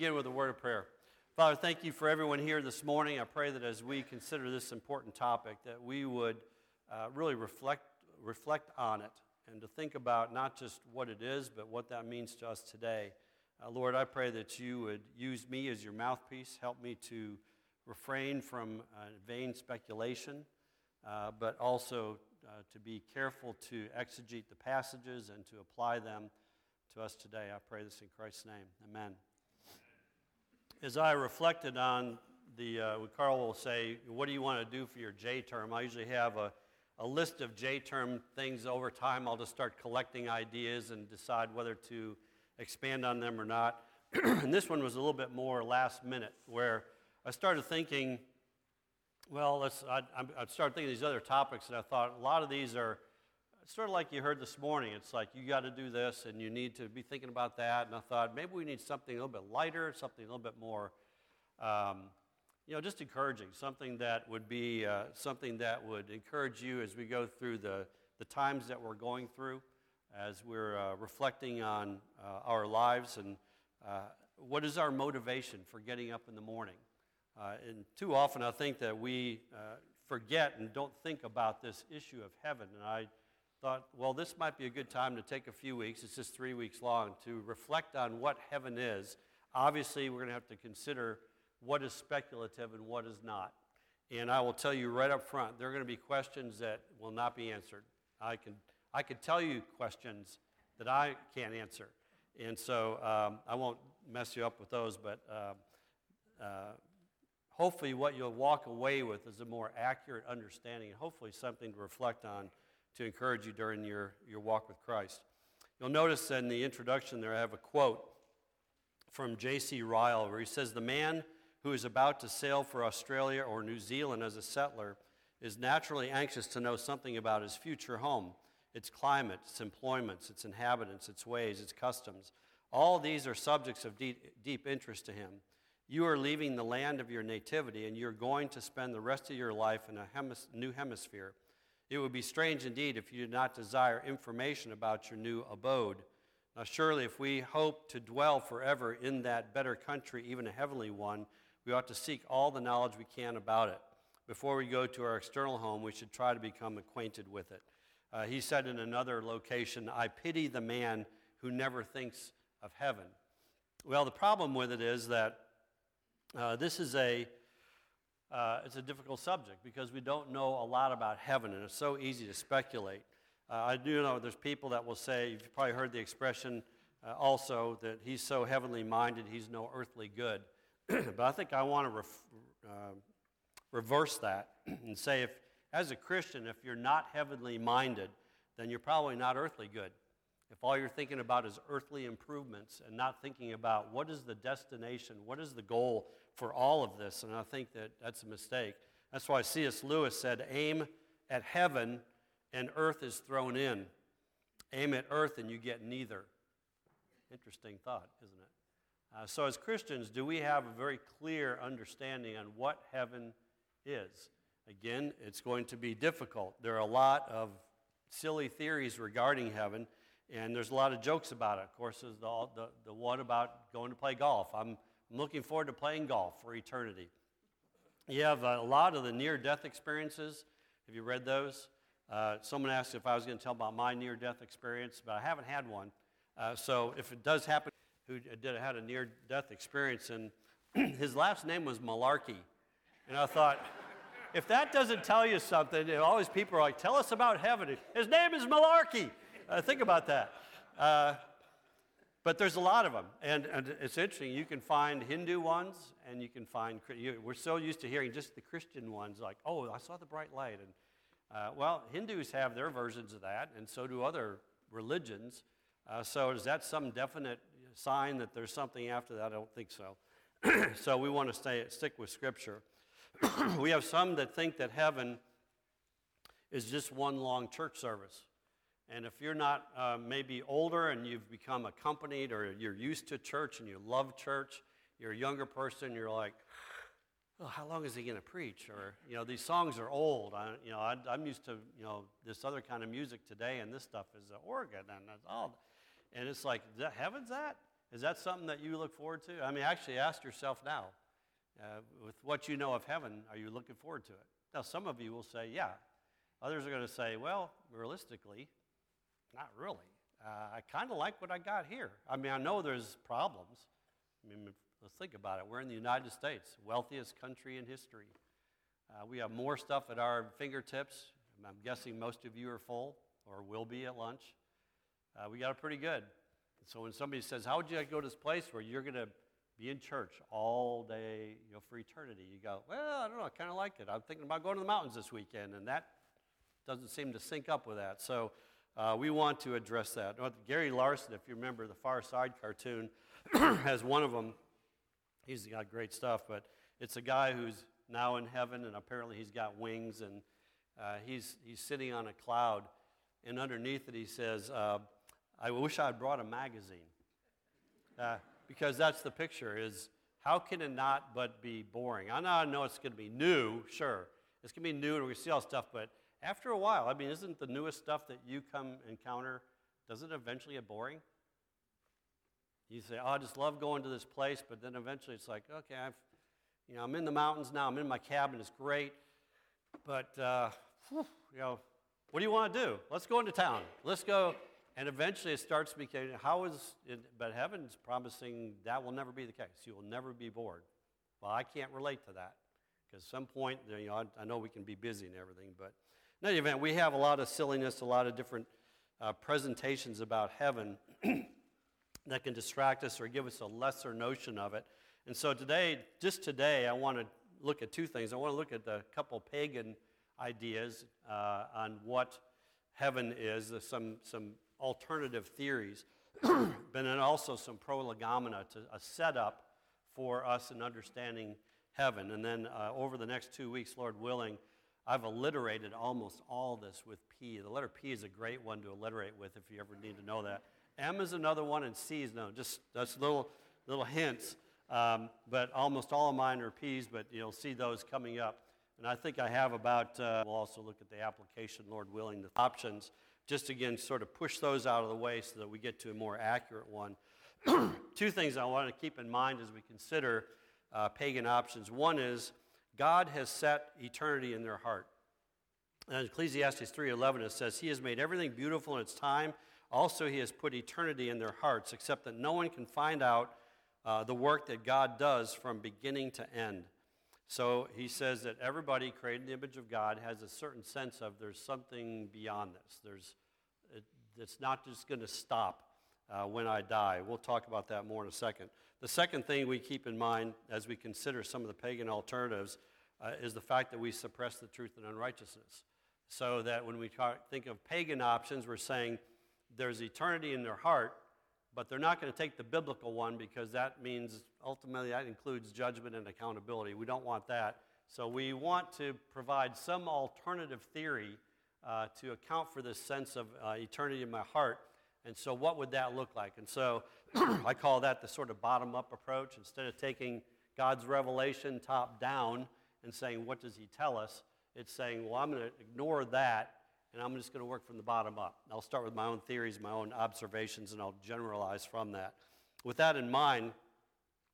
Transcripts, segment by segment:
begin with a word of prayer. Father, thank you for everyone here this morning. I pray that as we consider this important topic, that we would uh, really reflect, reflect on it and to think about not just what it is, but what that means to us today. Uh, Lord, I pray that you would use me as your mouthpiece, help me to refrain from uh, vain speculation, uh, but also uh, to be careful to exegete the passages and to apply them to us today. I pray this in Christ's name. Amen. As I reflected on the, uh, Carl will say, What do you want to do for your J term? I usually have a, a list of J term things over time. I'll just start collecting ideas and decide whether to expand on them or not. and this one was a little bit more last minute, where I started thinking, well, let's, I, I started thinking these other topics, and I thought a lot of these are sort of like you heard this morning. It's like you got to do this, and you need to be thinking about that. And I thought maybe we need something a little bit lighter, something a little bit more, um, you know, just encouraging, something that would be uh, something that would encourage you as we go through the, the times that we're going through, as we're uh, reflecting on uh, our lives and uh, what is our motivation for getting up in the morning. Uh, and too often, I think that we uh, forget and don't think about this issue of heaven. And I thought, well, this might be a good time to take a few weeks, it's just three weeks long, to reflect on what heaven is. Obviously, we're going to have to consider what is speculative and what is not. And I will tell you right up front, there are going to be questions that will not be answered. I can, I can tell you questions that I can't answer. And so um, I won't mess you up with those, but uh, uh, hopefully, what you'll walk away with is a more accurate understanding and hopefully something to reflect on to encourage you during your, your walk with Christ. You'll notice in the introduction there I have a quote from J.C. Ryle where he says, The man who is about to sail for Australia or New Zealand as a settler is naturally anxious to know something about his future home, its climate, its employments, its inhabitants, its ways, its customs. All these are subjects of deep, deep interest to him. You are leaving the land of your nativity, and you're going to spend the rest of your life in a hemis- new hemisphere. It would be strange indeed if you did not desire information about your new abode. Now, surely, if we hope to dwell forever in that better country, even a heavenly one, we ought to seek all the knowledge we can about it. Before we go to our external home, we should try to become acquainted with it. Uh, he said in another location, I pity the man who never thinks of heaven. Well, the problem with it is that uh, this is a, uh, it's a difficult subject because we don't know a lot about heaven, and it's so easy to speculate. Uh, I do know there's people that will say, you've probably heard the expression uh, also, that he's so heavenly minded, he's no earthly good. but I think I want to ref, uh, reverse that and say, if, as a Christian, if you're not heavenly minded, then you're probably not earthly good. If all you're thinking about is earthly improvements and not thinking about what is the destination, what is the goal for all of this, and I think that that's a mistake. That's why C.S. Lewis said, aim at heaven and earth is thrown in. Aim at earth and you get neither. Interesting thought, isn't it? Uh, so, as Christians, do we have a very clear understanding on what heaven is? Again, it's going to be difficult. There are a lot of silly theories regarding heaven. And there's a lot of jokes about it. Of course, there's the, the, the one about going to play golf. I'm, I'm looking forward to playing golf for eternity. You have a lot of the near death experiences. Have you read those? Uh, someone asked if I was going to tell about my near death experience, but I haven't had one. Uh, so if it does happen, who did had a near death experience, and his last name was Malarkey. And I thought, if that doesn't tell you something, you know, always people are like, tell us about heaven. His name is Malarkey. Uh, think about that. But there's a lot of them. And, and, it's interesting. You can find Hindu ones, and you can find, you, we're so used to hearing just the Christian ones, like, oh, I saw the bright light. And, uh, well, Hindus have their versions of that, and so do other religions. Uh, so is that some definite sign that there's something after that? I don't think so. so we want to stay, stick with Scripture. we have some that think that heaven is just one long church service. And if you're not uh, maybe older and you've become accompanied or you're used to church and you love church, you're a younger person, you're like, oh, how long is he going to preach? Or, you know, these songs are old. I, you know, I, am used to, you know, this other kind of music today, and this stuff is an organ, and that's all. And it's like, heaven's that? Is that something that you look forward to? I mean, actually ask yourself now. Uh, with what you know of heaven, are you looking forward to it? Now, some of you will say, yeah. Others are going to say, well, realistically, not really. Uh, I kind of like what I got here. I mean, I know there's problems. I mean, let's think about it. We're in the United States, wealthiest country in history. Uh, we have more stuff at our fingertips. I'm guessing most of you are full or will be at lunch. Uh, we got it pretty good. So when somebody says, How would you go to this place where you're going to be in church all day you know, for eternity? You go, Well, I don't know. I kind of like it. I'm thinking about going to the mountains this weekend. And that doesn't seem to sync up with that. So uh, we want to address that. Gary Larson, if you remember the Far Side cartoon, has one of them. He's got great stuff, but it's a guy who's now in heaven, and apparently he's got wings, and uh, he's, he's sitting on a cloud, and underneath it he says, uh, I wish I had brought a magazine. Uh, because that's the picture is how can it not but be boring? I know, I know it's going to be new, sure. It's going to be new and we see all stuff, but after a while, I mean, isn't the newest stuff that you come encounter, does it eventually get boring? You say, oh, I just love going to this place, but then eventually it's like, okay, I've, you know, I'm in the mountains now, I'm in my cabin, it's great, but, uh, whew, you know, what do you want to do? Let's go into town. Let's go. And eventually it starts becoming, how is it, but heaven's promising that will never be the case. You will never be bored. Well, I can't relate to that because at some point, you know, I, I, know we can be busy and everything, but in any event, we have a lot of silliness, a lot of different uh, presentations about heaven that can distract us or give us a lesser notion of it. And so today, just today, I want to look at two things. I want to look at a couple pagan ideas uh, on what heaven is, some, some alternative theories, but then also some prolegomena to a setup for us in understanding heaven. And then uh, over the next two weeks, Lord willing, I've alliterated almost all this with P. The letter P is a great one to alliterate with if you ever need to know that. M is another one, and C is no. Just that's little little hints. Um, but almost all of mine are P's, but you'll see those coming up. And I think I have about, uh, we'll also look at the application, Lord willing, the options, just again, sort of push those out of the way so that we get to a more accurate one. Two things I want to keep in mind as we consider uh, pagan options. One is God has set eternity in their heart. And Ecclesiastes 3:11 it says, "He has made everything beautiful in its time. Also, He has put eternity in their hearts, except that no one can find out uh, the work that God does from beginning to end." So he says that everybody created in the image of God has a certain sense of there's something beyond this. There's, it, it's not just going to stop uh, when I die. We'll talk about that more in a second. The second thing we keep in mind as we consider some of the pagan alternatives uh, is the fact that we suppress the truth and unrighteousness. So that when we talk, think of pagan options, we're saying there's eternity in their heart, but they're not going to take the biblical one because that means ultimately that includes judgment and accountability. We don't want that. So we want to provide some alternative theory uh, to account for this sense of uh, eternity in my heart. And so, what would that look like? And so, I call that the sort of bottom up approach. Instead of taking God's revelation top down and saying, What does He tell us? It's saying, Well, I'm going to ignore that and I'm just going to work from the bottom up. I'll start with my own theories, my own observations, and I'll generalize from that. With that in mind,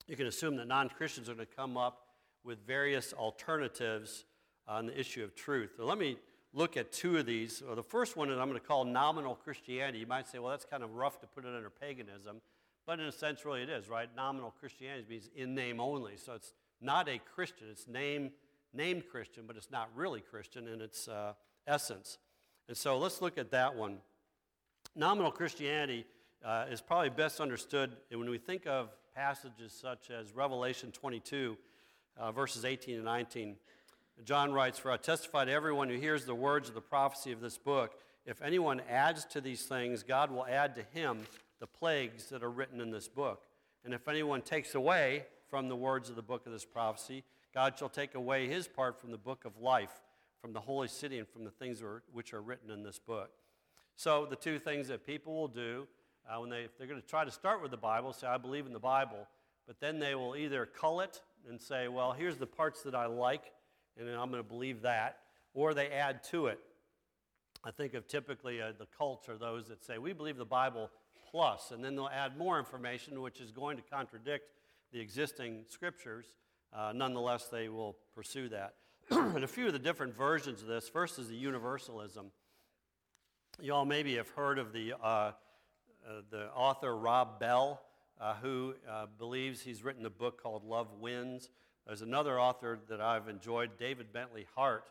you can assume that non Christians are going to come up with various alternatives on the issue of truth. So let me look at two of these. Well, the first one is I'm going to call nominal Christianity. You might say, well, that's kind of rough to put it under paganism, but in a sense, really it is, right? Nominal Christianity means in name only. So it's not a Christian, it's name, named Christian, but it's not really Christian in its uh, essence. And so let's look at that one. Nominal Christianity uh, is probably best understood when we think of passages such as Revelation 22, uh, verses 18 and 19. John writes, For I testify to everyone who hears the words of the prophecy of this book. If anyone adds to these things, God will add to him the plagues that are written in this book. And if anyone takes away from the words of the book of this prophecy, God shall take away his part from the book of life from the holy city and from the things which are written in this book. So, the two things that people will do uh, when they, if they're going to try to start with the Bible, say, I believe in the Bible, but then they will either cull it and say, well, here's the parts that I like, and I'm going to believe that, or they add to it. I think of typically uh, the cults are those that say, we believe the Bible plus, and then they'll add more information, which is going to contradict the existing scriptures. Uh, nonetheless, they will pursue that. and a few of the different versions of this. First is the universalism. You all maybe have heard of the, uh, uh, the author Rob Bell, uh, who uh, believes he's written a book called Love Wins. There's another author that I've enjoyed, David Bentley Hart.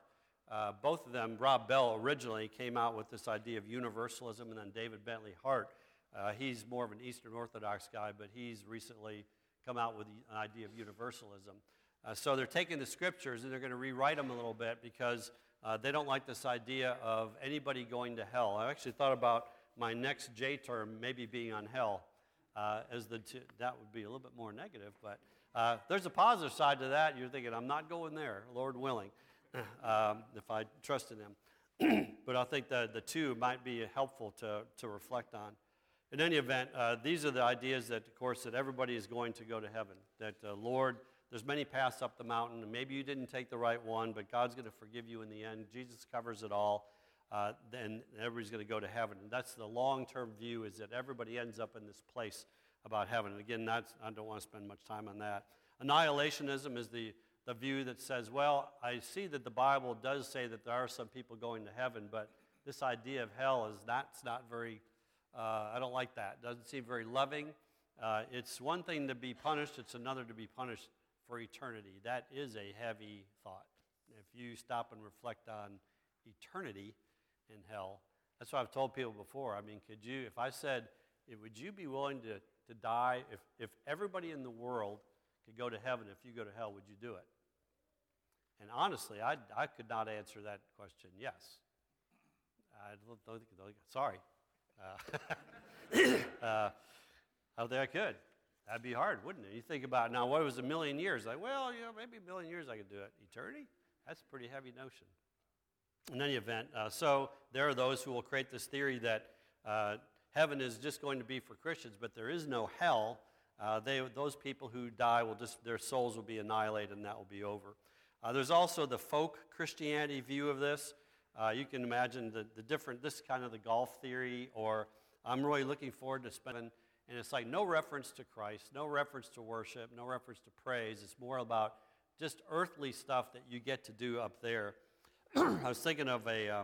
Uh, both of them, Rob Bell originally came out with this idea of universalism, and then David Bentley Hart. Uh, he's more of an Eastern Orthodox guy, but he's recently come out with an idea of universalism. Uh, so they're taking the scriptures and they're going to rewrite them a little bit because uh, they don't like this idea of anybody going to hell. I actually thought about my next J term maybe being on hell, uh, as the t- that would be a little bit more negative, but uh, there's a positive side to that. You're thinking, I'm not going there, Lord willing, um, if I trust in Him. but I think that the two might be helpful to, to reflect on. In any event, uh, these are the ideas that, of course, that everybody is going to go to heaven. That uh, Lord, there's many paths up the mountain, and maybe you didn't take the right one, but God's going to forgive you in the end. Jesus covers it all. Uh, then everybody's going to go to heaven. And that's the long-term view: is that everybody ends up in this place about heaven. And again, I don't want to spend much time on that. Annihilationism is the, the view that says, well, I see that the Bible does say that there are some people going to heaven, but this idea of hell is that's not very, uh, I don't like that. Doesn't seem very loving. Uh, it's one thing to be punished, it's another to be punished for eternity. That is a heavy thought. If you stop and reflect on eternity in hell, that's what I've told people before. I mean, could you, if I said, would you be willing to to die, if, if everybody in the world could go to heaven, if you go to hell, would you do it? And honestly, I, I could not answer that question yes. I don't, think, sorry. Uh, uh, I think I could. That'd be hard, wouldn't it? You think about now, what was a million years? Like, well, you know, maybe a million years I could do it. Eternity? That's a pretty heavy notion. In any event, uh, so there are those who will create this theory that uh, heaven is just going to be for Christians, but there is no hell. Uh, they, those people who die will just, their souls will be annihilated and that will be over. Uh, there's also the folk Christianity view of this. Uh, you can imagine the, the different, this kind of the golf theory, or I'm really looking forward to spending, and it's like no reference to Christ, no reference to worship, no reference to praise. It's more about just earthly stuff that you get to do up there. I was thinking of a uh,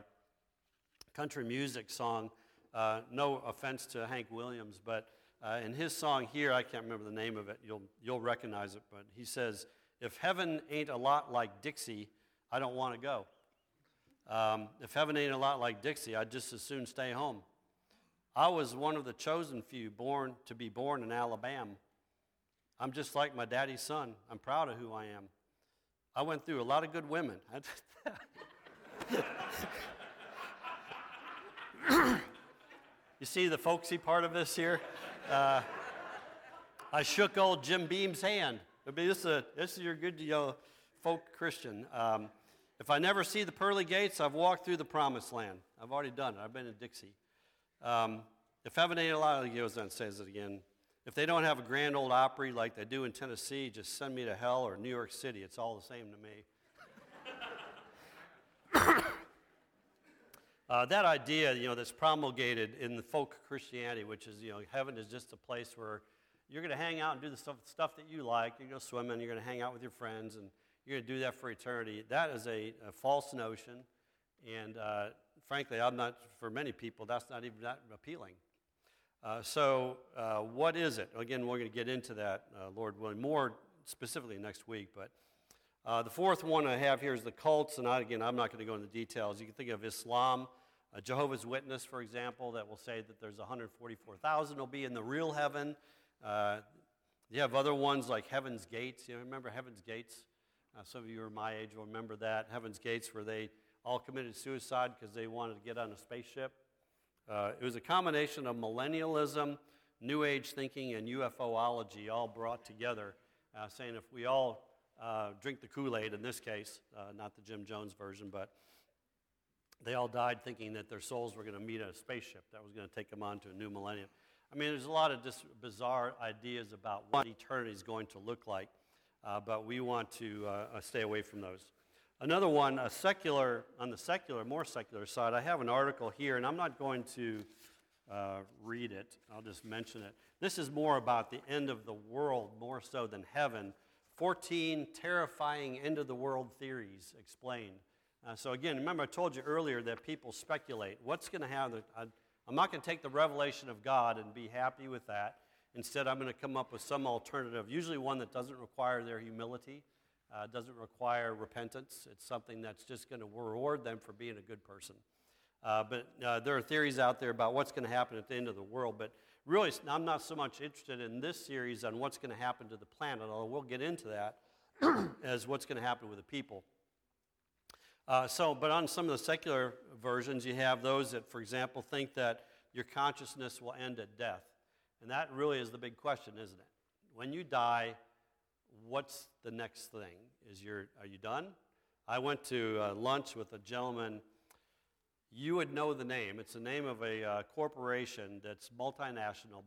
country music song uh, no offense to Hank Williams, but uh, in his song here, I can't remember the name of it, you'll, you'll recognize it, but he says, If heaven ain't a lot like Dixie, I don't want to go. Um, if heaven ain't a lot like Dixie, I'd just as soon stay home. I was one of the chosen few born to be born in Alabama. I'm just like my daddy's son. I'm proud of who I am. I went through a lot of good women. You see the folksy part of this here? Uh, I shook old Jim Beam's hand. I mean, this, is a, this is your good you know, folk Christian. Um, if I never see the pearly gates, I've walked through the promised land. I've already done it. I've been in Dixie. Um, if heaven ain't a he goes and says it again. If they don't have a Grand Ole Opry like they do in Tennessee, just send me to hell or New York City. It's all the same to me. Uh, that idea, you know, that's promulgated in the folk Christianity, which is, you know, heaven is just a place where you're going to hang out and do the stuff, stuff that you like. You're going to swim and you're going to hang out with your friends, and you're going to do that for eternity. That is a, a false notion, and uh, frankly, I'm not. For many people, that's not even that appealing. Uh, so, uh, what is it? Again, we're going to get into that, uh, Lord willing, more specifically next week, but. Uh, the fourth one I have here is the cults, and I, again, I'm not going to go into details. You can think of Islam, a Jehovah's Witness, for example, that will say that there's 144,000 will be in the real heaven. Uh, you have other ones like Heaven's Gates. You remember Heaven's Gates? Uh, some of you are my age will remember that. Heaven's Gates, where they all committed suicide because they wanted to get on a spaceship. Uh, it was a combination of millennialism, New Age thinking, and UFOlogy all brought together, uh, saying if we all uh, drink the Kool Aid, in this case, uh, not the Jim Jones version, but they all died thinking that their souls were going to meet a spaceship that was going to take them on to a new millennium. I mean, there's a lot of just bizarre ideas about what eternity is going to look like, uh, but we want to uh, uh, stay away from those. Another one, a secular, on the secular, more secular side, I have an article here, and I'm not going to uh, read it. I'll just mention it. This is more about the end of the world, more so than heaven. 14 terrifying end of the world theories explained. Uh, so, again, remember I told you earlier that people speculate. What's going to happen? I'm not going to take the revelation of God and be happy with that. Instead, I'm going to come up with some alternative, usually one that doesn't require their humility, uh, doesn't require repentance. It's something that's just going to reward them for being a good person. Uh, but uh, there are theories out there about what's going to happen at the end of the world. But really, I'm not so much interested in this series on what's going to happen to the planet, although we'll get into that as what's going to happen with the people. Uh, so, but on some of the secular versions, you have those that, for example, think that your consciousness will end at death. And that really is the big question, isn't it? When you die, what's the next thing? Is your, are you done? I went to uh, lunch with a gentleman. You would know the name. It's the name of a uh, corporation that's multinational,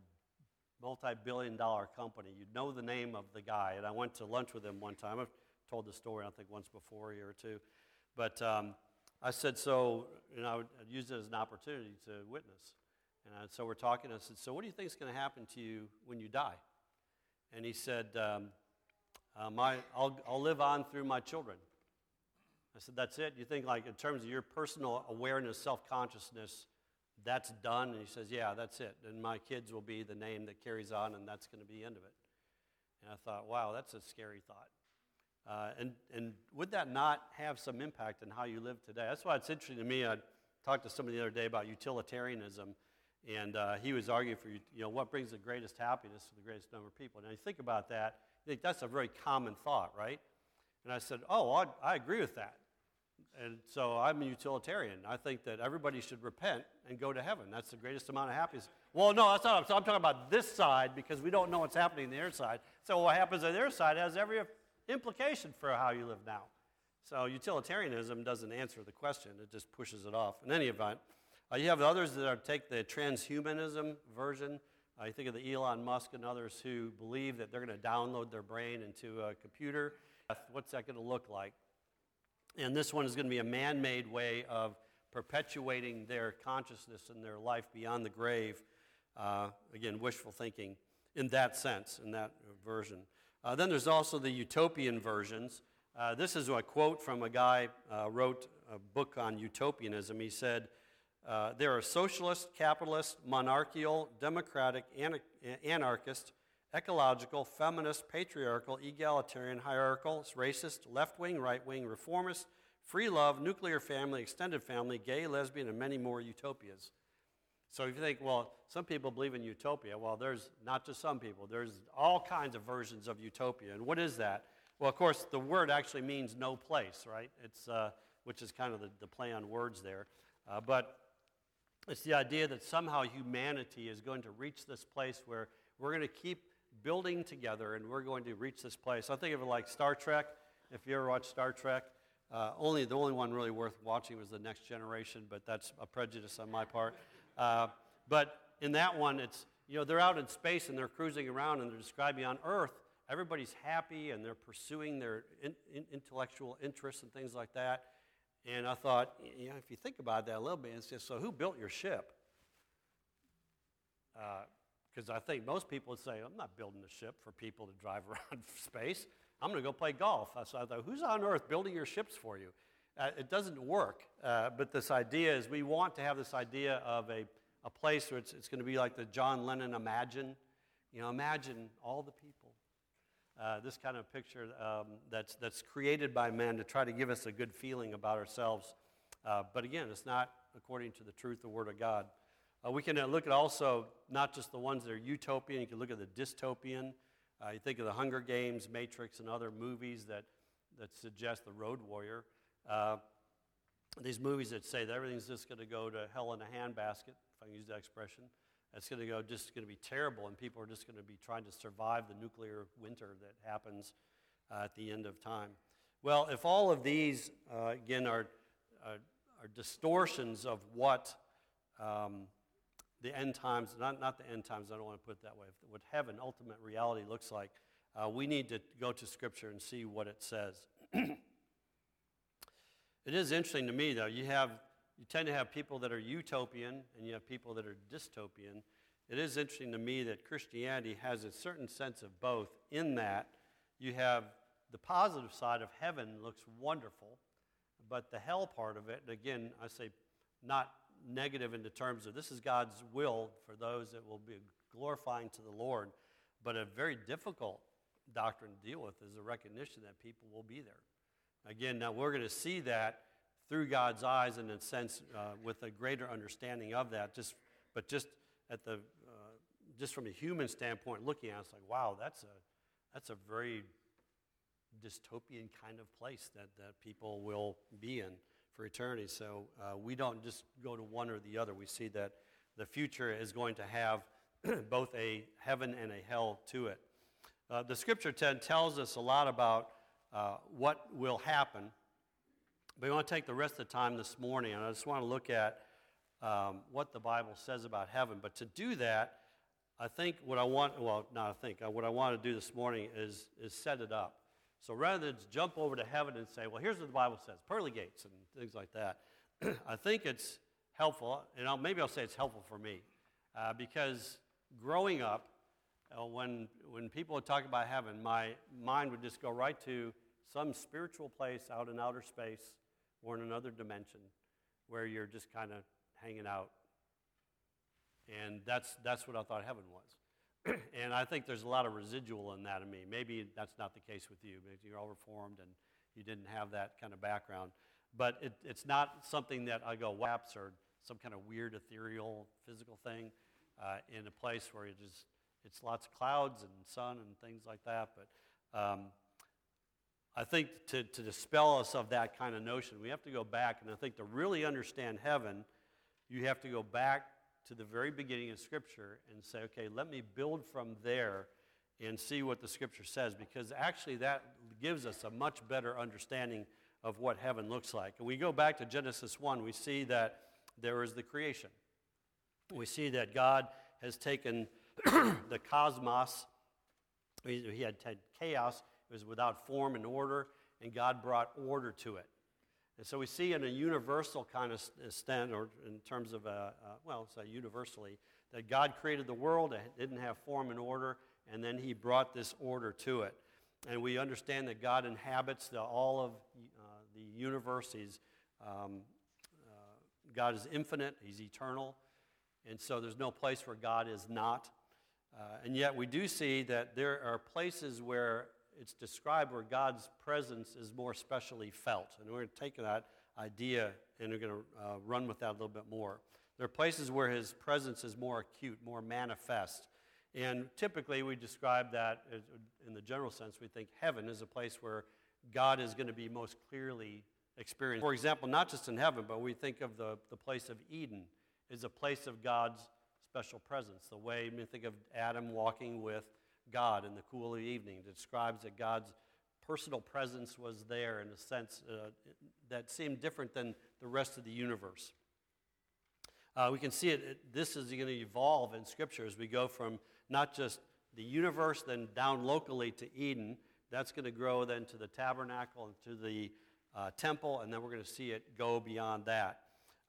multi billion dollar company. You'd know the name of the guy. And I went to lunch with him one time. I've told the story, I think, once before, a year or two. But um, I said, so, you know, I'd use it as an opportunity to witness. And so we're talking. I said, So what do you think is going to happen to you when you die? And he said, um, uh, my, I'll, I'll live on through my children. I said, That's it? You think, like, in terms of your personal awareness, self consciousness, that's done? And he says, Yeah, that's it. And my kids will be the name that carries on, and that's going to be the end of it. And I thought, Wow, that's a scary thought. Uh, and, and would that not have some impact on how you live today? That's why it's interesting to me. I talked to somebody the other day about utilitarianism and uh, he was arguing for, you know, what brings the greatest happiness to the greatest number of people. And you think about that, you think that's a very common thought, right? And I said, oh, I, I agree with that. And so I'm a utilitarian. I think that everybody should repent and go to heaven. That's the greatest amount of happiness. Well, no, that's not. So I'm talking about this side because we don't know what's happening on the other side. So what happens on their side has every implication for how you live now. So utilitarianism doesn't answer the question, it just pushes it off. In any event, uh, you have others that are, take the transhumanism version. Uh, think of the Elon Musk and others who believe that they're going to download their brain into a computer. What's that going to look like? And this one is going to be a man made way of perpetuating their consciousness and their life beyond the grave. Uh, again, wishful thinking in that sense, in that version. Uh, then there's also the utopian versions. Uh, this is a quote from a guy uh, wrote a book on utopianism. He said, uh, there are socialist, capitalist, monarchical, democratic, anarchist, ecological, feminist, patriarchal, egalitarian, hierarchical, racist, left wing, right wing, reformist, free love, nuclear family, extended family, gay, lesbian, and many more utopias. So if you think, well, some people believe in utopia, well, there's not just some people, there's all kinds of versions of utopia. And what is that? Well, of course, the word actually means no place, right? It's, uh, which is kind of the, the play on words there. Uh, but it's the idea that somehow humanity is going to reach this place where we're going to keep building together and we're going to reach this place. I think of it like Star Trek. If you ever watch Star Trek, uh, only the only one really worth watching was the Next Generation, but that's a prejudice on my part. Uh, but in that one, it's you know they're out in space and they're cruising around and they're describing on Earth. Everybody's happy and they're pursuing their in, in, intellectual interests and things like that. And I thought, you know, if you think about that a little bit, it's just so who built your ship? Because uh, I think most people would say, I'm not building a ship for people to drive around space. I'm going to go play golf. So I thought, who's on earth building your ships for you? Uh, it doesn't work. Uh, but this idea is we want to have this idea of a, a place where it's, it's going to be like the John Lennon Imagine. You know, imagine all the people uh, this kind of picture um, that's, that's created by men to try to give us a good feeling about ourselves. Uh, but again, it's not according to the truth, the Word of God. Uh, we can uh, look at also not just the ones that are utopian, you can look at the dystopian. Uh, you think of the Hunger Games, Matrix, and other movies that, that suggest the road warrior. These movies that say that everything's just going to go to hell in a handbasket, if I can use that expression. It's going to go just going to be terrible, and people are just going to be trying to survive the nuclear winter that happens uh, at the end of time. Well, if all of these, uh, again, are, are, are, distortions of what um, the end times, not, not the end times, I don't want to put it that way, what heaven, ultimate reality looks like, uh, we need to go to Scripture and see what it says. it is interesting to me, though. You have you tend to have people that are utopian and you have people that are dystopian. It is interesting to me that Christianity has a certain sense of both, in that you have the positive side of heaven looks wonderful, but the hell part of it, and again, I say not negative in the terms of this is God's will for those that will be glorifying to the Lord, but a very difficult doctrine to deal with is a recognition that people will be there. Again, now we're going to see that through God's eyes and in a sense uh, with a greater understanding of that. Just, but just at the, uh, just from a human standpoint, looking at it, it's like, wow, that's a, that's a very dystopian kind of place that, that people will be in for eternity. So uh, we don't just go to one or the other. We see that the future is going to have both a heaven and a hell to it. Uh, the scripture t- tells us a lot about uh, what will happen. But we want to take the rest of the time this morning, and I just want to look at um, what the Bible says about heaven. But to do that, I think what I want, well, not I think, uh, what I want to do this morning is, is set it up. So rather than jump over to heaven and say, well, here's what the Bible says, pearly gates and things like that, I think it's helpful, and I'll, maybe I'll say it's helpful for me, uh, because growing up, uh, when, when people would talk about heaven, my mind would just go right to some spiritual place out in outer space or in another dimension where you're just kind of hanging out. And that's, that's what I thought heaven was. and I think there's a lot of residual in that in me. Maybe that's not the case with you. Maybe you're all reformed and you didn't have that kind of background. But it, it's not something that I go waps or some kind of weird ethereal physical thing uh, in a place where it just it's lots of clouds and sun and things like that. But um, I think to, to dispel us of that kind of notion, we have to go back. And I think to really understand heaven, you have to go back to the very beginning of Scripture and say, okay, let me build from there and see what the Scripture says, because actually that gives us a much better understanding of what heaven looks like. And we go back to Genesis 1, we see that there is the creation. We see that God has taken the cosmos, he had, chaos, was without form and order, and God brought order to it. And so we see in a universal kind of extent, or in terms of, a, uh, well, say universally, that God created the world, it didn't have form and order, and then he brought this order to it. And we understand that God inhabits the, all of uh, the universe. He's, um, uh, God is infinite, he's eternal, and so there's no place where God is not. Uh, and yet we do see that there are places where it's described where God's presence is more specially felt. And we're going to take that idea and we're going to uh, run with that a little bit more. There are places where his presence is more acute, more manifest. And typically we describe that in the general sense. We think heaven is a place where God is going to be most clearly experienced. For example, not just in heaven, but we think of the, the place of Eden is a place of God's special presence. The way we think of Adam walking with God in the cool of the evening. It describes that God's personal presence was there in a sense uh, that seemed different than the rest of the universe. Uh, we can see it, it this is going to evolve in Scripture as we go from not just the universe, then down locally to Eden. That's going to grow then to the tabernacle and to the uh, temple, and then we're going to see it go beyond that.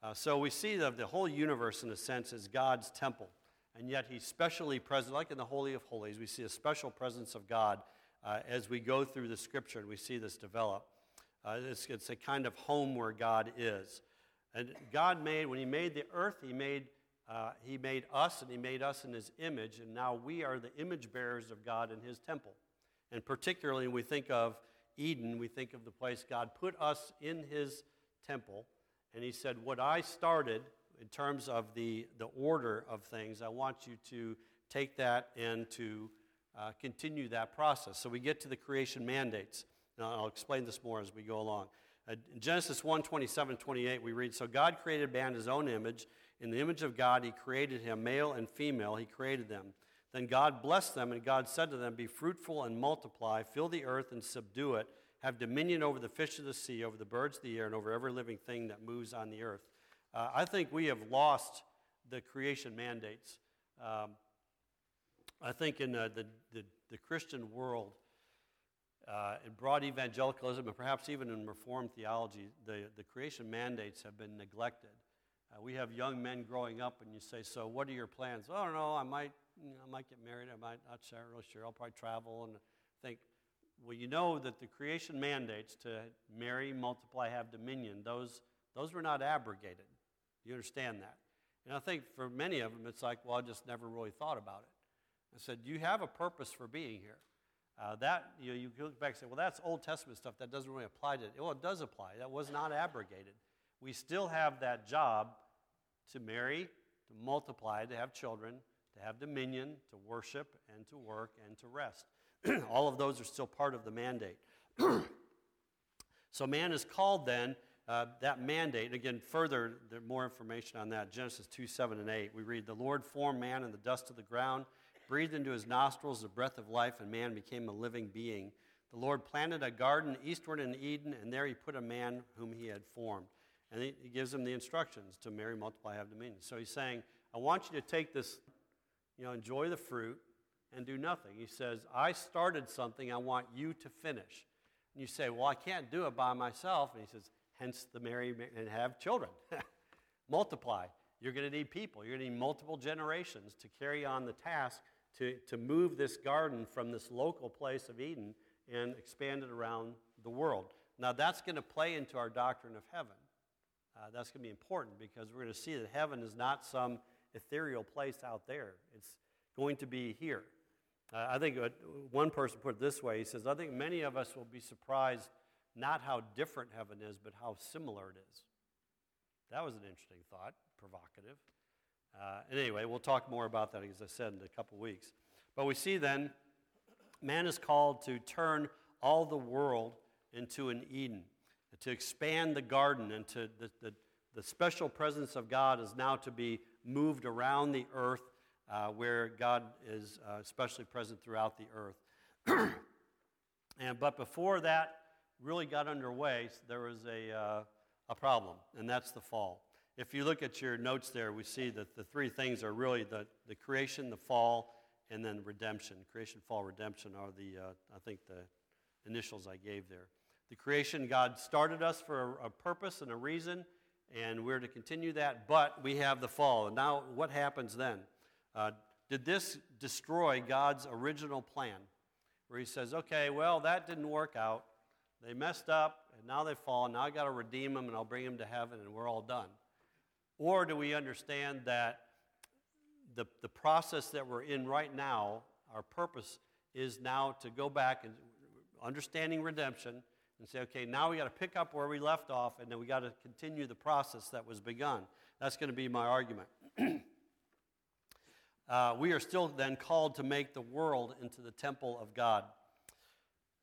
Uh, so we see that the whole universe, in a sense, is God's temple and yet he's specially present, like in the Holy of Holies. We see a special presence of God uh, as we go through the scripture and we see this develop. Uh, it's, it's, a kind of home where God is. And God made, when he made the earth, he made, uh, he made us and he made us in his image, and now we are the image bearers of God in his temple. And particularly when we think of Eden, we think of the place God put us in his temple, and he said, What I started, in terms of the, the order of things, I want you to take that and to uh, continue that process. So we get to the creation mandates. Now, I'll explain this more as we go along. Uh, in Genesis 1 27, 28, we read So God created man in his own image. In the image of God, he created him, male and female, he created them. Then God blessed them, and God said to them, Be fruitful and multiply, fill the earth and subdue it, have dominion over the fish of the sea, over the birds of the air, and over every living thing that moves on the earth. Uh, I think we have lost the creation mandates. Um, I think in the, the, the, the Christian world, uh, in broad evangelicalism and perhaps even in Reformed theology, the, the creation mandates have been neglected. Uh, we have young men growing up, and you say, So, what are your plans? Oh, know. I might, you know, I might get married. I might not sure, really sure. I'll probably travel and think. Well, you know that the creation mandates to marry, multiply, have dominion, those, those were not abrogated. You understand that? And I think for many of them, it's like, well, I just never really thought about it. I said, you have a purpose for being here. Uh, that, you, know, you look back and say, well, that's Old Testament stuff. That doesn't really apply to it. Well, it does apply. That was not abrogated. We still have that job to marry, to multiply, to have children, to have dominion, to worship, and to work, and to rest. All of those are still part of the mandate. so man is called then uh, that mandate, and again, further, more information on that. Genesis 2 7 and 8. We read, The Lord formed man in the dust of the ground, breathed into his nostrils the breath of life, and man became a living being. The Lord planted a garden eastward in Eden, and there he put a man whom he had formed. And he, he gives him the instructions to marry, multiply, have dominion. So he's saying, I want you to take this, you know, enjoy the fruit and do nothing. He says, I started something, I want you to finish. And you say, Well, I can't do it by myself. And he says, hence the marry and have children. Multiply. You're going to need people. You're going to need multiple generations to carry on the task to, to move this garden from this local place of Eden and expand it around the world. Now, that's going to play into our doctrine of heaven. Uh, that's going to be important because we're going to see that heaven is not some ethereal place out there, it's going to be here. Uh, I think one person put it this way he says, I think many of us will be surprised not how different heaven is, but how similar it is. That was an interesting thought, provocative. Uh, and anyway, we'll talk more about that, as I said, in a couple weeks. But we see then, man is called to turn all the world into an Eden, to expand the garden, and to the, the, the special presence of God is now to be moved around the earth uh, where God is uh, especially present throughout the earth. and, but before that, really got underway, there was a, uh, a problem, and that's the fall. If you look at your notes there, we see that the three things are really the, the creation, the fall, and then redemption. Creation, fall, redemption are the, uh, I think, the initials I gave there. The creation, God started us for a, a purpose and a reason, and we're to continue that, but we have the fall. And now, what happens then? Uh, did this destroy God's original plan? Where he says, okay, well, that didn't work out. They messed up, and now they've fallen. Now I got to redeem them, and I'll bring them to heaven, and we're all done. Or do we understand that the, the process that we're in right now, our purpose is now to go back and understanding redemption and say, okay, now we got to pick up where we left off, and then we got to continue the process that was begun. That's going to be my argument. uh, we are still then called to make the world into the temple of God.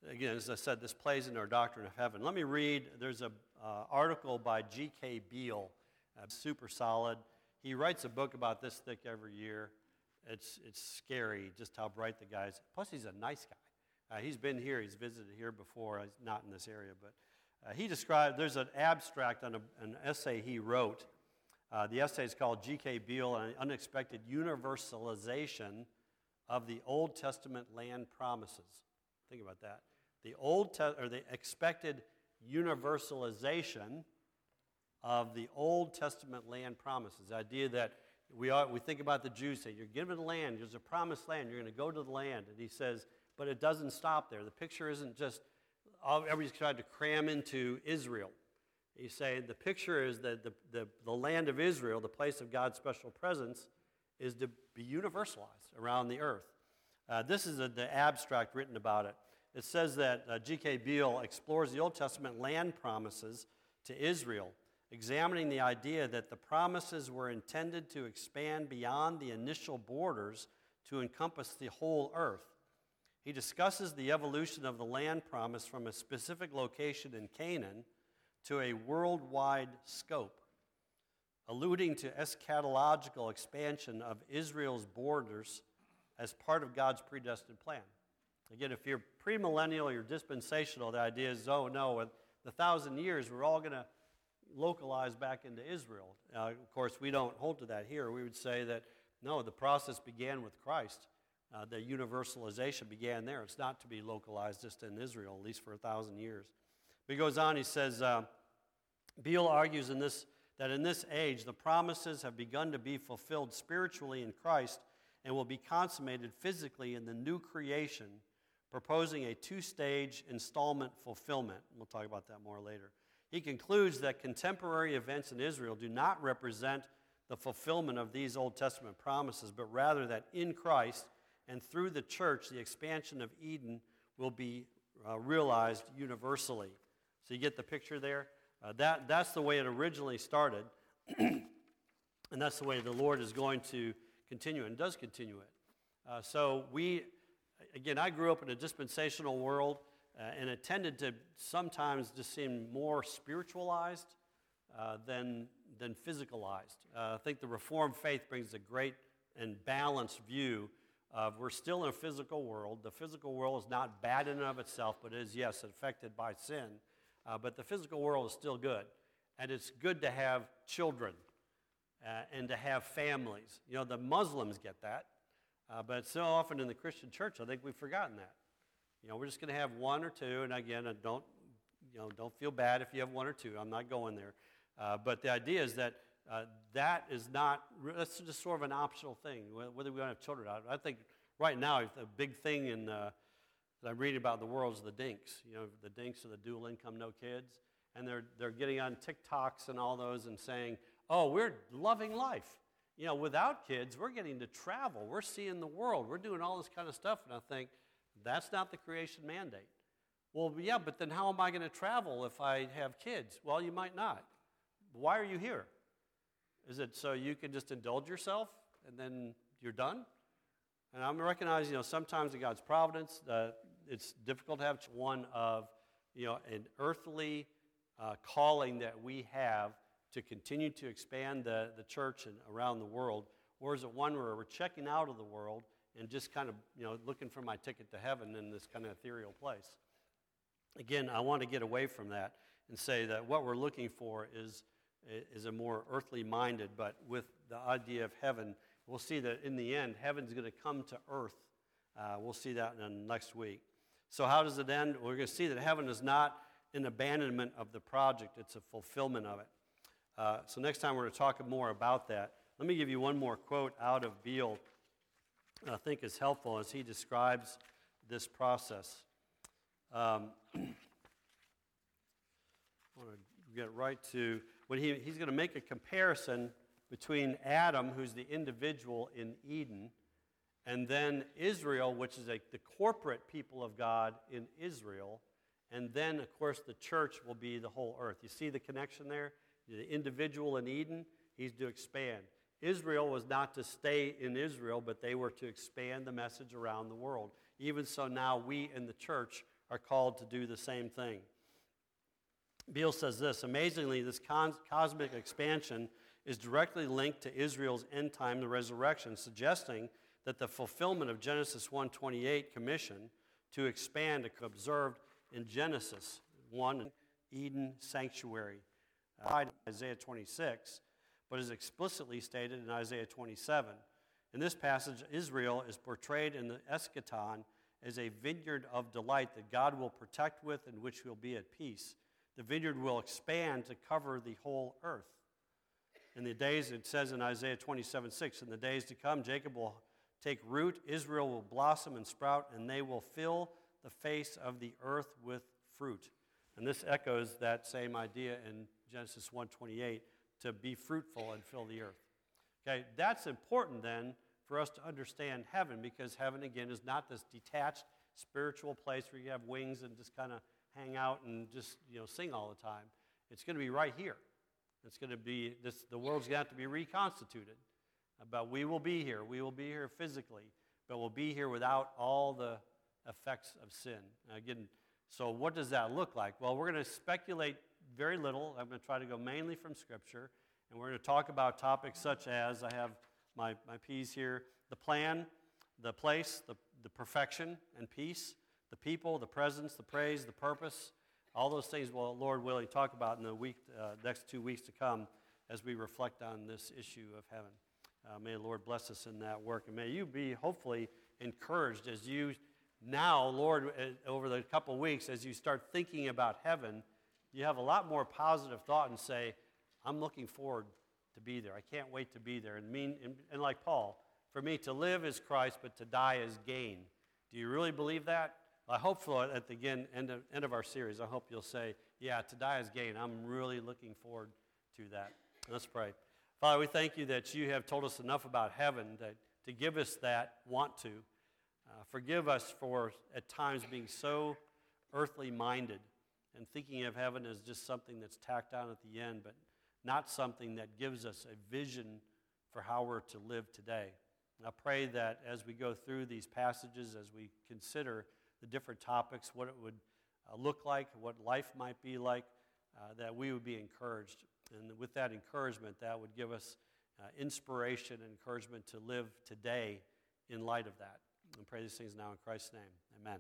Again, as I said, this plays into our doctrine of heaven. Let me read. There's an uh, article by G.K. Beale, uh, super solid. He writes a book about this thick every year. It's, it's scary just how bright the guy is. Plus, he's a nice guy. Uh, he's been here, he's visited here before, he's not in this area, but uh, he described there's an abstract on a, an essay he wrote. Uh, the essay is called G.K. Beale An Unexpected Universalization of the Old Testament Land Promises. Think about that the Old Te- or the expected universalization of the Old Testament land promises. The idea that we, are, we think about the Jews say, You're given land, there's a promised land, you're going to go to the land. And he says, But it doesn't stop there. The picture isn't just everybody's tried to cram into Israel. He's saying the picture is that the, the, the land of Israel, the place of God's special presence, is to be universalized around the earth. Uh, this is a, the abstract written about it it says that uh, G.K. Beale explores the Old Testament land promises to Israel, examining the idea that the promises were intended to expand beyond the initial borders to encompass the whole earth. He discusses the evolution of the land promise from a specific location in Canaan to a worldwide scope, alluding to eschatological expansion of Israel's borders as part of God's predestined plan. Again, if you're premillennial, you're dispensational, the idea is, oh no, in the thousand years, we're all going to localize back into Israel. Uh, of course, we don't hold to that here. We would say that no, the process began with Christ. uh, the universalization began there. It's not to be localized just in Israel, at least for a thousand years. But he goes on, he says, uh, Beale argues in this, that in this age the promises have begun to be fulfilled spiritually in Christ and will be consummated physically in the new creation, proposing a two stage installment fulfillment. We'll talk about that more later. He concludes that contemporary events in Israel do not represent the fulfillment of these Old Testament promises, but rather that in Christ and through the church, the expansion of Eden will be uh, realized universally. So you get the picture there? Uh, that, that's the way it originally started, and that's the way the Lord is going to continue and does continue it. Uh, so we, again, I grew up in a dispensational world, uh, and it tended to sometimes just seem more spiritualized uh, than, than physicalized. Uh, I think the Reformed faith brings a great and balanced view of we're still in a physical world. The physical world is not bad in and of itself, but is, yes, affected by sin. Uh, but the physical world is still good. And it's good to have children uh, and to have families. You know, the Muslims get that. Uh, but so often in the Christian church, I think we've forgotten that. You know, we're just going to have one or two. And again, don't, you know, don't feel bad if you have one or two. I'm not going there. Uh, but the idea is that uh, that is not, that's just sort of an optional thing, whether we want to have children or not. I think right now, the big thing in, uh, that I'm reading about the world is the dinks. You know, the dinks are the dual income, no kids. And they're, they're getting on TikToks and all those and saying, oh, we're loving life. You know, without kids, we're getting to travel. We're seeing the world. We're doing all this kind of stuff. And I think, that's not the creation mandate. Well, yeah, but then how am I going to travel if I have kids? Well, you might not. Why are you here? Is it so you can just indulge yourself and then you're done? And I'm recognizing, you know, sometimes in God's providence, uh, it's difficult to have one of, you know, an earthly uh, calling that we have to continue to expand the, the church and around the world, or is it one where we're checking out of the world and just kind of, you know, looking for my ticket to heaven in this kind of ethereal place? Again, I want to get away from that and say that what we're looking for is is a more earthly minded, but with the idea of heaven, we'll see that in the end, heaven's going to come to earth. Uh, we'll see that in next week. So, how does it end? We're going to see that heaven is not an abandonment of the project, it's a fulfillment of it. Uh, so, next time we're going to talk more about that. Let me give you one more quote out of Beale I think is helpful as he describes this process. Um, I want to get right to when he, he's going to make a comparison between Adam, who's the individual in Eden, and then Israel, which is a, the corporate people of God in Israel. And then, of course, the church will be the whole earth. You see the connection there? The individual in Eden, he's to expand. Israel was not to stay in Israel, but they were to expand the message around the world. Even so, now we in the church are called to do the same thing. Beale says this Amazingly, this cosmic expansion is directly linked to Israel's end time, the resurrection, suggesting that the fulfillment of Genesis 1:28 commission to expand observed in Genesis 1 Eden sanctuary, uh, Isaiah 26, but is explicitly stated in Isaiah 27. In this passage, Israel is portrayed in the eschaton as a vineyard of delight that God will protect with and which will be at peace the vineyard will expand to cover the whole earth. In the days, it says in Isaiah 27 6, in the days to come, Jacob will take root, Israel will blossom and sprout, and they will fill the face of the earth with fruit. And this echoes that same idea in Genesis 1:28 to be fruitful and fill the earth. Okay, that's important then for us to understand heaven because heaven again is not this detached spiritual place where you have wings and just kind of hang out and just you know sing all the time. It's going to be right here. It's going to be this. The world's going to have to be reconstituted. But we will be here. We will be here physically, but we'll be here without all the effects of sin. Again, so what does that look like? Well, we're going to speculate very little. I'm going to try to go mainly from Scripture, and we're going to talk about topics such as I have my, my P's here the plan, the place, the, the perfection and peace, the people, the presence, the praise, the purpose, all those things will, Lord willing, talk about in the week, uh, next two weeks to come as we reflect on this issue of heaven. Uh, may the Lord bless us in that work, and may you be hopefully encouraged as you now, Lord, uh, over the couple weeks, as you start thinking about heaven, you have a lot more positive thought and say, I'm looking forward to be there. I can't wait to be there. And, mean, and, and like Paul, for me, to live is Christ, but to die is gain. Do you really believe that? I hope for at the end, end, of, end of our series, I hope you'll say, yeah, to die is gain. I'm really looking forward to that. Let's pray. Father, we thank you that you have told us enough about heaven that, to give us that want to. Uh, forgive us for at times being so earthly minded and thinking of heaven as just something that's tacked on at the end, but not something that gives us a vision for how we're to live today. And I pray that as we go through these passages, as we consider the different topics, what it would uh, look like, what life might be like, uh, that we would be encouraged. And with that encouragement, that would give us uh, inspiration and encouragement to live today in light of that. And pray these things now in Christ's name. Amen.